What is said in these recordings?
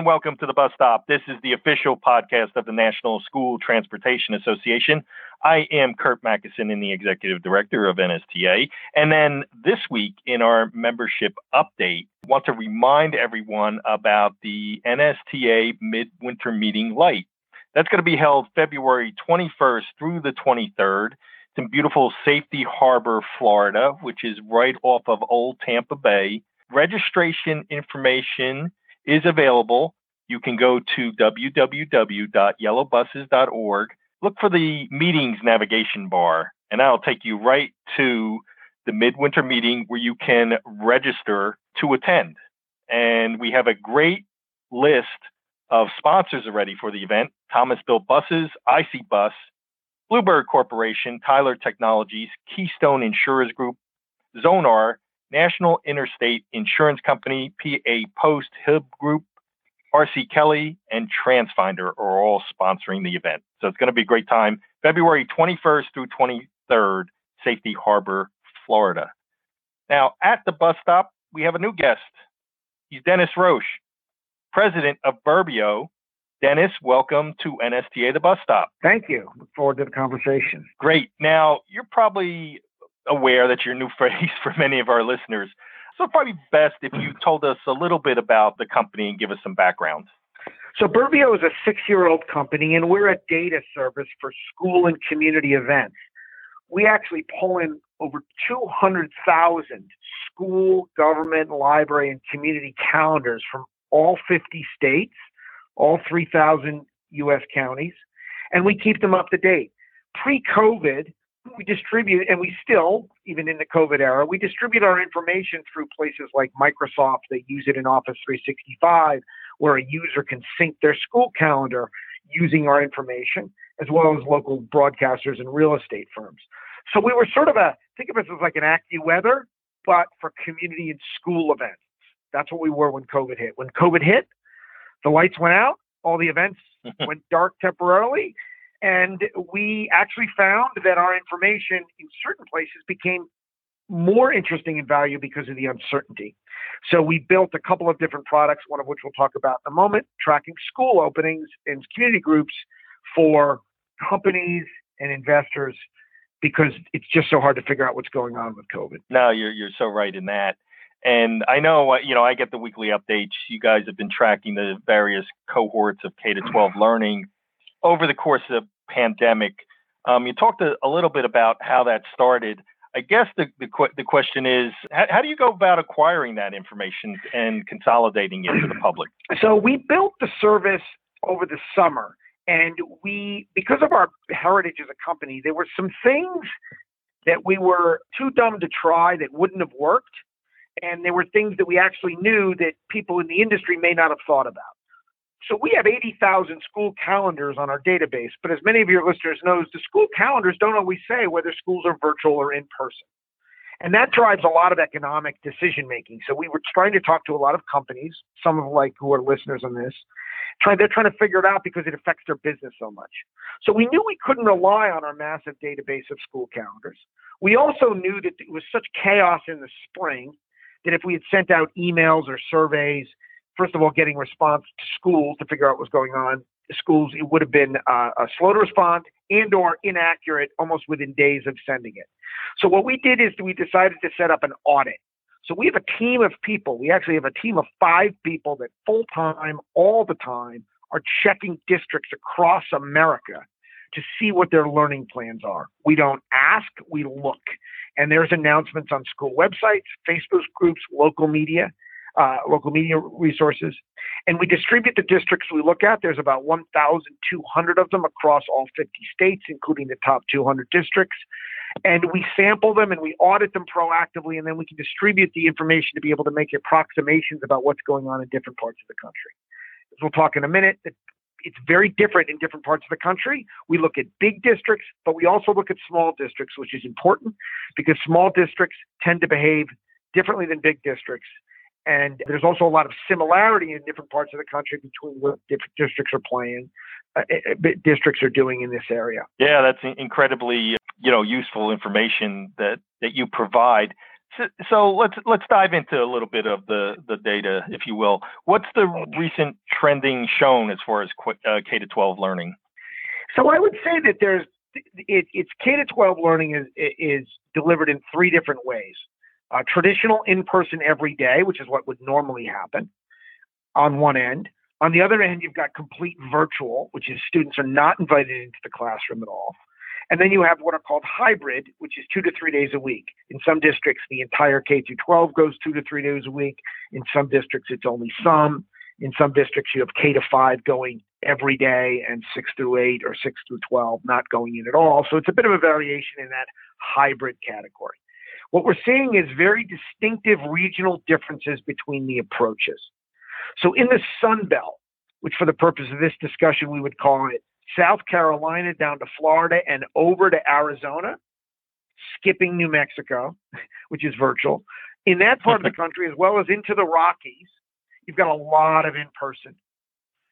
and welcome to the Bus Stop. This is the official podcast of the National School Transportation Association. I am Curt Macysyn, and the executive director of NSTA. And then this week in our membership update, I want to remind everyone about the NSTA Midwinter Meeting Light. That's going to be held February 21st through the 23rd. It's in beautiful Safety Harbor, Florida, which is right off of Old Tampa Bay. Registration information is available. You can go to www.yellowbuses.org, look for the meetings navigation bar, and that'll take you right to the midwinter meeting where you can register to attend. And we have a great list of sponsors already for the event Thomas Built Buses, IC Bus, Bluebird Corporation, Tyler Technologies, Keystone Insurers Group, Zonar, National Interstate Insurance Company, PA Post, Hib Group, RC Kelly, and TransFinder are all sponsoring the event. So it's going to be a great time. February 21st through 23rd, Safety Harbor, Florida. Now, at the bus stop, we have a new guest. He's Dennis Roche, president of Burbio. Dennis, welcome to NSTA The Bus Stop. Thank you. Look forward to the conversation. Great. Now, you're probably aware that you're a new face for many of our listeners. So probably best if you told us a little bit about the company and give us some background. So Burbio is a six-year-old company, and we're a data service for school and community events. We actually pull in over 200,000 school, government, library, and community calendars from all 50 states, all 3,000 U.S. counties, and we keep them up to date. Pre-COVID, we distribute, and we still, even in the COVID era, we distribute our information through places like Microsoft. They use it in Office 365, where a user can sync their school calendar using our information, as well as local broadcasters and real estate firms. So we were sort of a think of us as like an AccuWeather, but for community and school events. That's what we were when COVID hit. When COVID hit, the lights went out, all the events went dark temporarily, and we actually found that our information in certain places became more interesting in value because of the uncertainty. So we built a couple of different products, one of which we'll talk about in a moment, tracking school openings and community groups for companies and investors because it's just so hard to figure out what's going on with COVID. No, you're you're so right in that. And I know, uh, you know, I get the weekly updates. You guys have been tracking the various cohorts of K to 12 learning over the course of the pandemic. Um, you talked a, a, little bit about how that started. I guess the, the, the question is how, how, do you go about acquiring that information and consolidating it to the public? So we built the service over the summer, and we because of our heritage as a company, there were some things that we were too dumb to try that wouldn't have worked, and there were things that we actually knew that people in the industry may not have thought about. So we have 80,000 school calendars on our database, but as many of your listeners knows, the school calendars don't always say whether schools are virtual or in person. And that drives a lot of economic decision making. So we were trying to talk to a lot of companies, some of like who are listeners on this, trying they're trying to figure it out because it affects their business so much. So we knew we couldn't rely on our massive database of school calendars. We also knew that it was such chaos in the spring that if we had sent out emails or surveys first of all, getting response to schools to figure out what's going on. Schools, it would have been uh, slow to respond and or inaccurate almost within days of sending it. So what we did is we decided to set up an audit. So we have a team of people. We actually have a team of five people that full time, all the time, are checking districts across America to see what their learning plans are. We don't ask, we look. And there's announcements on school websites, Facebook groups, local media uh, local media resources. And we distribute the districts we look at. There's about 1,200 of them across all 50 states, including the top 200 districts. And we sample them and we audit them proactively, and then we can distribute the information to be able to make approximations about what's going on in different parts of the country. As we'll talk in a minute, it's very different in different parts of the country. We look at big districts, but we also look at small districts, which is important because small districts tend to behave differently than big districts. And there's also a lot of similarity in different parts of the country between what different districts are playing, uh, eh, eh, districts are doing in this area. Yeah, that's incredibly you know useful information that that you provide. So, so, let's let's dive into a little bit of the the data, if you will. What's the recent trending shown as far as uh, K to 12 learning? So I would say that there's it, it's K to 12 learning is is delivered in three different ways. Uh, traditional in person every day, which is what would normally happen on one end. On the other end, you've got complete virtual, which is students are not invited into the classroom at all. And then you have what are called hybrid, which is two to three days a week. In some districts, the entire K through 12 goes two to three days a week. In some districts, it's only some. In some districts, you have K to 5 going every day and 6 through 8 or 6 through 12 not going in at all. So it's a bit of a variation in that hybrid category. What we're seeing is very distinctive regional differences between the approaches. So in the Sun Belt, which for the purpose of this discussion we would call it South Carolina down to Florida and over to Arizona, skipping New Mexico, which is virtual. In that part of the country, as well as into the Rockies, you've got a lot of in person.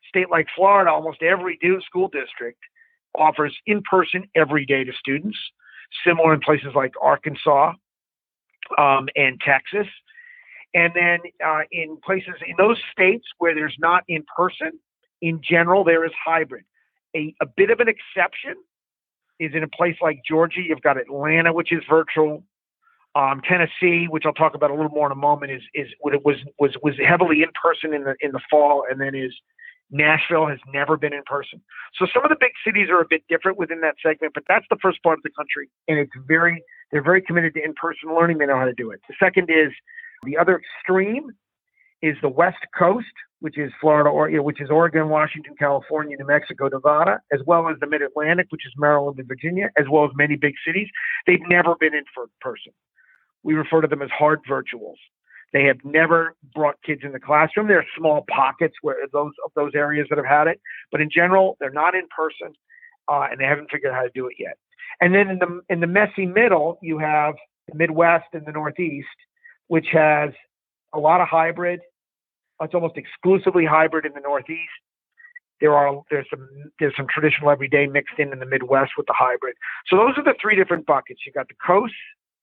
State like Florida, almost every school district offers in person every day to students. Similar in places like Arkansas um, and Texas. And then uh, in places in those states where there's not in person, in general, there is hybrid. A, a bit of an exception is in a place like Georgia. You've got Atlanta, which is virtual. Um, Tennessee, which I'll talk about a little more in a moment, is is what was was was heavily in person in the in the fall, and then is Nashville has never been in person. So some of the big cities are a bit different within that segment, but that's the first part of the country, and it's very they're very committed to in person learning. They know how to do it. The second is the other extreme is the West Coast, which is Florida, or which is Oregon, Washington, California, New Mexico, Nevada, as well as the Mid Atlantic, which is Maryland and Virginia, as well as many big cities. They've never been in person. We refer to them as hard virtuals. They have never brought kids in the classroom. There are small pockets where those of those areas that have had it, but in general, they're not in person, uh, and they haven't figured out how to do it yet. And then in the in the messy middle, you have the Midwest and the Northeast, which has a lot of hybrid. It's almost exclusively hybrid in the Northeast. There are there's some there's some traditional everyday mixed in in the Midwest with the hybrid. So those are the three different buckets. You got the coast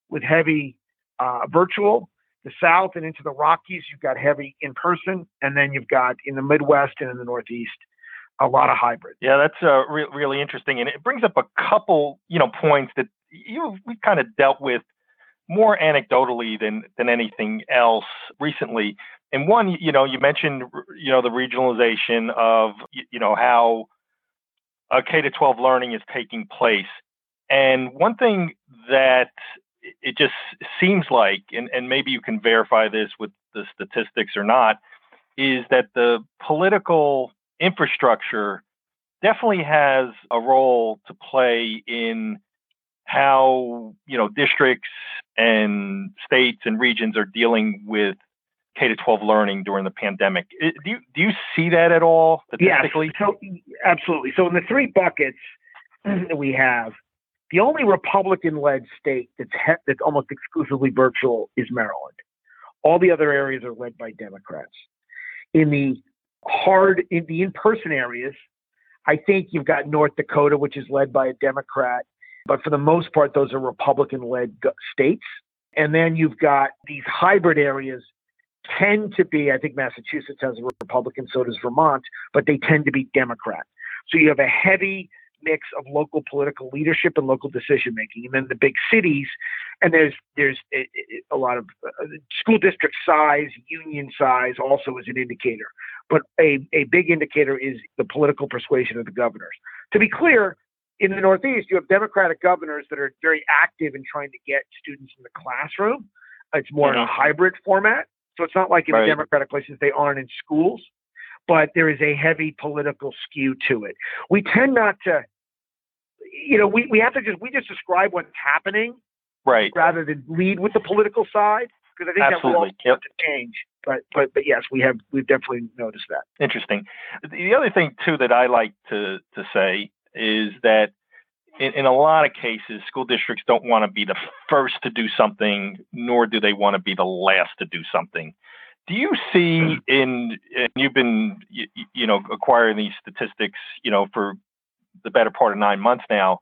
with heavy uh, virtual, the South and into the Rockies you've got heavy in person, and then you've got in the Midwest and in the Northeast a lot of hybrid. Yeah, that's uh, re- really interesting, and it brings up a couple you know points that you we've kind of dealt with more anecdotally than than anything else recently. And one, you know, you mentioned you know the regionalization of you know how K to 12 learning is taking place. And one thing that it just seems like, and, and maybe you can verify this with the statistics or not, is that the political infrastructure definitely has a role to play in how you know districts and states and regions are dealing with K to 12 learning during the pandemic. Do you do you see that at all statistically? Yes, so, absolutely. So in the three buckets that we have, the only Republican-led state that's he- that's almost exclusively virtual is Maryland. All the other areas are led by Democrats. In the hard, in the in-person areas, I think you've got North Dakota, which is led by a Democrat. But for the most part, those are Republican led states. And then you've got these hybrid areas tend to be, I think Massachusetts has a Republican, so does Vermont, but they tend to be Democrat. So you have a heavy mix of local political leadership and local decision making. And then the big cities, and there's there's a, a lot of uh, school district size, union size also is an indicator. But a, a big indicator is the political persuasion of the governors. To be clear, in the Northeast, you have Democratic governors that are very active in trying to get students in the classroom. It's more mm-hmm. in a hybrid format. So it's not like in right. the Democratic places they aren't in schools, but there is a heavy political skew to it. We tend not to, you know, we, we have to just, we just describe what's happening right. rather than lead with the political side because I think Absolutely. that will yep. to change. But but but yes, we have we've definitely noticed that. Interesting. The other thing too that I like to to say is that in, in, a lot of cases, school districts don't want to be the first to do something, nor do they want to be the last to do something. Do you see in, you've been, you, you, know, acquiring these statistics, you know, for the better part of nine months now.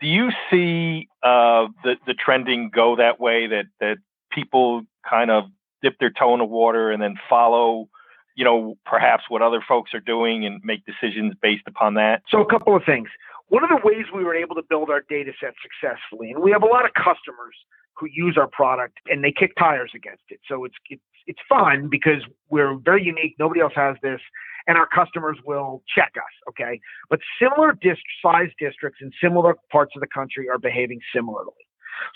Do you see uh, the the trending go that way that that people kind of dip their toe in the water and then follow you know, perhaps what other folks are doing and make decisions based upon that? So, a couple of things. One of the ways we were able to build our data set successfully, and we have a lot of customers who use our product and they kick tires against it. So it's it's it's fun because we're very unique. Nobody else has this, and our customers will check us. Okay, but similar dist- size districts in similar parts of the country are behaving similarly.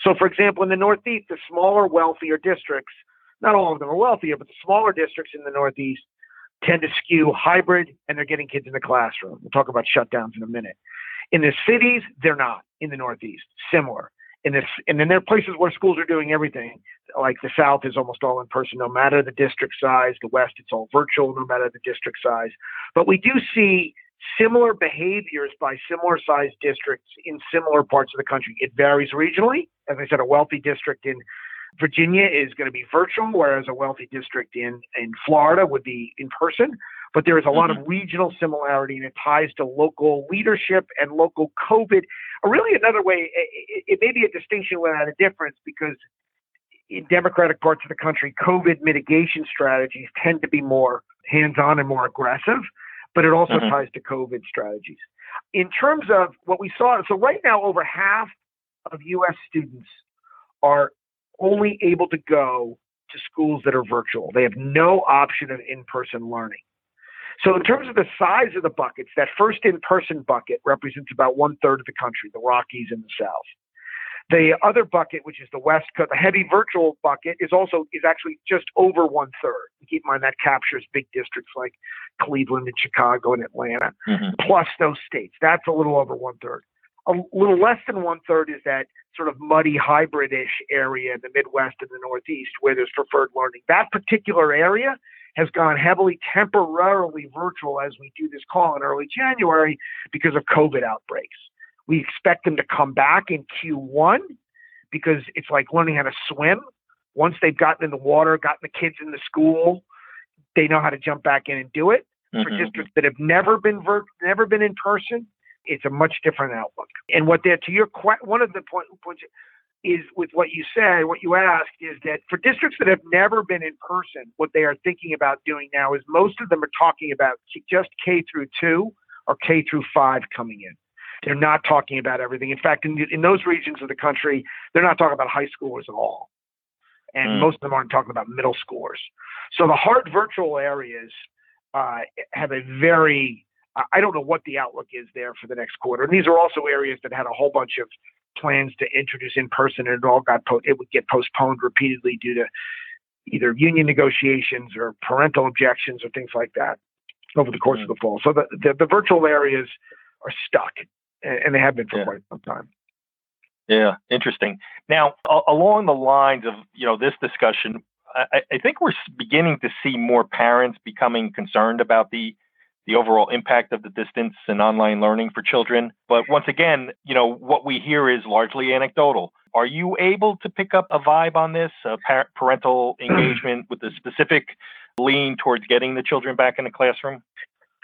So, for example, in the Northeast, the smaller, wealthier districts not all of them are wealthier, but the smaller districts in the Northeast tend to skew hybrid and they're getting kids in the classroom. We'll talk about shutdowns in a minute. In the cities, they're not in the Northeast, similar. In this, and then there are places where schools are doing everything. Like the South is almost all in person, no matter the district size. The West, it's all virtual, no matter the district size. But we do see similar behaviors by similar sized districts in similar parts of the country. It varies regionally. As I said, a wealthy district in Virginia is going to be virtual, whereas a wealthy district in, in Florida would be in person. But there is a lot mm-hmm. of regional similarity and it ties to local leadership and local COVID. Really, another way, it, it may be a distinction without a difference because in democratic parts of the country, COVID mitigation strategies tend to be more hands on and more aggressive, but it also mm-hmm. ties to COVID strategies. In terms of what we saw, so right now, over half of US students are only able to go to schools that are virtual. They have no option of in person learning. So, in terms of the size of the buckets, that first in person bucket represents about one third of the country, the Rockies and the South. The other bucket, which is the West Coast, the heavy virtual bucket, is also is actually just over one third. Keep in mind that captures big districts like Cleveland and Chicago and Atlanta, mm-hmm. plus those states. That's a little over one third a little less than one third is that sort of muddy hybridish area in the Midwest and the Northeast where there's preferred learning. That particular area has gone heavily temporarily virtual as we do this call in early January because of COVID outbreaks. We expect them to come back in Q1 because it's like learning how to swim. Once they've gotten in the water, gotten the kids in the school, they know how to jump back in and do it. Mm-hmm. For districts that have never been vir- never been in person, it's a much different outlook. And what they're to your one of the point, points is with what you said, what you asked is that for districts that have never been in person, what they are thinking about doing now is most of them are talking about just K through two or K through five coming in. They're not talking about everything. In fact, in, in those regions of the country, they're not talking about high schoolers at all. And mm. most of them aren't talking about middle schoolers. So the hard virtual areas uh, have a very I don't know what the outlook is there for the next quarter. And these are also areas that had a whole bunch of plans to introduce in person, and it all got po- it would get postponed repeatedly due to either union negotiations or parental objections or things like that over the course mm-hmm. of the fall. So the, the, the virtual areas are stuck, and, they have been for yeah. quite some time. Yeah, interesting. Now, a- along the lines of you know this discussion, I, I think we're beginning to see more parents becoming concerned about the the overall impact of the distance and online learning for children. But once again, you know, what we hear is largely anecdotal. Are you able to pick up a vibe on this, uh, parental engagement with a specific lean towards getting the children back in the classroom?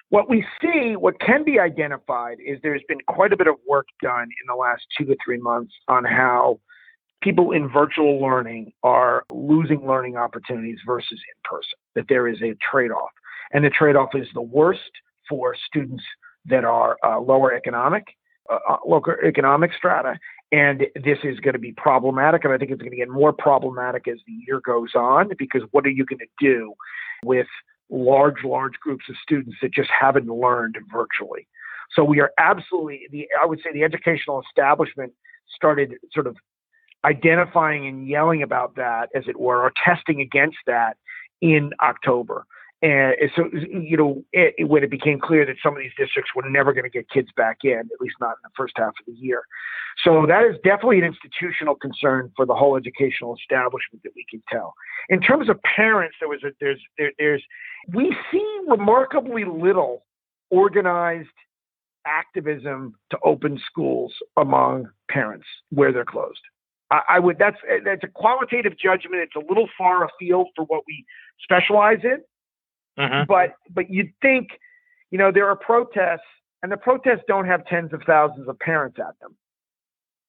What we see, what can be identified, is there's been quite a bit of work done in the last two to three months on how people in virtual learning are losing learning opportunities versus in person, that there is a trade off. And the trade off is the worst for students that are uh, lower economic, uh, uh lower economic strata. And this is going to be problematic. And I think it's going to get more problematic as the year goes on because what are you going to do with large, large groups of students that just haven't learned virtually? So we are absolutely the I would say the educational establishment started sort of identifying and yelling about that, as it were, or testing against that in October. And so, you know, it, when it became clear that some of these districts were never going to get kids back in, at least not in the first half of the year. So that is definitely an institutional concern for the whole educational establishment that we can tell. In terms of parents, there was a, there's there, there's we see remarkably little organized activism to open schools among parents where they're closed. I, I would that's that's a qualitative judgment. It's a little far afield for what we specialize in. Mm-hmm. But but you'd think, you know, there are protests, and the protests don't have tens of thousands of parents at them.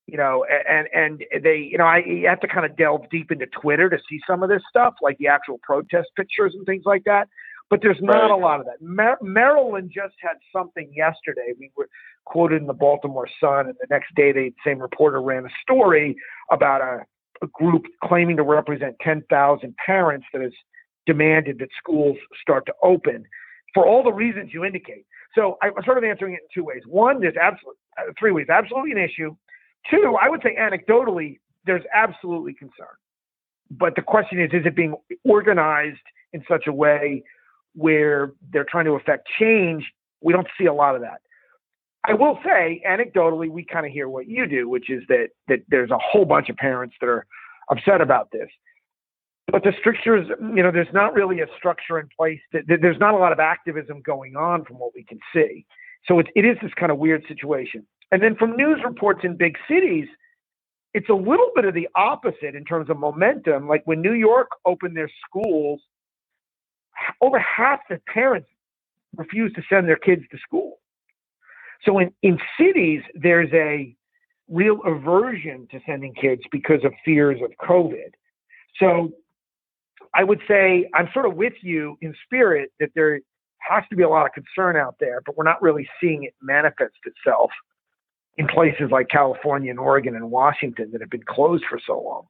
you know, and and they, you know, I you have to kind of delve deep into Twitter to see some of this stuff, like the actual protest pictures and things like that. But there's not right. a lot of that. Mar- Maryland just had something yesterday. We were quoted in the Baltimore Sun, and the next day, the same reporter ran a story about a, a group claiming to represent 10,000 parents that has demanded that schools start to open for all the reasons you indicate. So I'm sort of answering it in two ways. One, there's absolutely uh, three ways. Absolutely an issue. Two, I would say anecdotally, there's absolutely concern. But the question is, is it being organized in such a way where they're trying to affect change? We don't see a lot of that. I will say, anecdotally, we kind of hear what you do, which is that that there's a whole bunch of parents that are upset about this. But the strictures, you know, there's not really a structure in place. That, there's not a lot of activism going on from what we can see. So it, it is this kind of weird situation. And then from news reports in big cities, it's a little bit of the opposite in terms of momentum. Like when New York opened their schools, over half the parents refused to send their kids to school. So in, in cities, there's a real aversion to sending kids because of fears of COVID. So I would say I'm sort of with you in spirit that there has to be a lot of concern out there, but we're not really seeing it manifest itself in places like California and Oregon and Washington that have been closed for so long.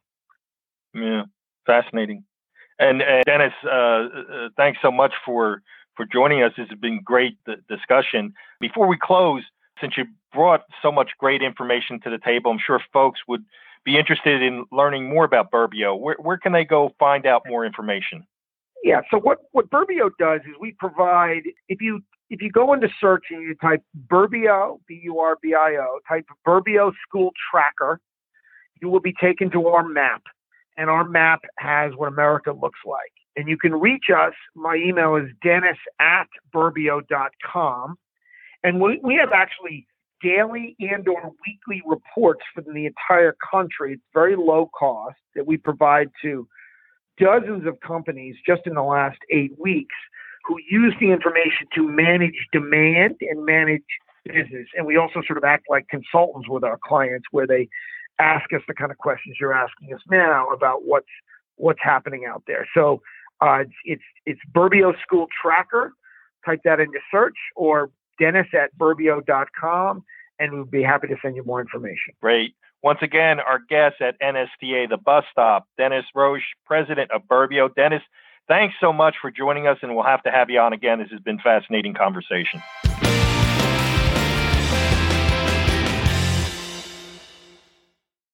Yeah, fascinating. And, and Dennis, uh, uh, thanks so much for for joining us. This has been great discussion. Before we close, since you brought so much great information to the table, I'm sure folks would be interested in learning more about Burbio. Where, where can they go find out more information? Yeah, so what, what Burbio does is we provide, if you if you go into search and you type Burbio, B U R B I O, type Burbio School Tracker, you will be taken to our map. And our map has what America looks like. And you can reach us. My email is dennis at burbio.com. And we, we have actually daily and or weekly reports from the entire country. It's very low cost that we provide to dozens of companies just in the last eight weeks who use the information to manage demand and manage business. And we also sort of act like consultants with our clients where they ask us the kind of questions you're asking us now about what's what's happening out there. So uh, it's it's Burbio School Tracker. Type that into search or Dennis at burbio.com, and we'd be happy to send you more information. Great. Once again, our guest at NSTA, the bus stop, Dennis Roche, president of Burbio. Dennis, thanks so much for joining us, and we'll have to have you on again. This has been fascinating conversation.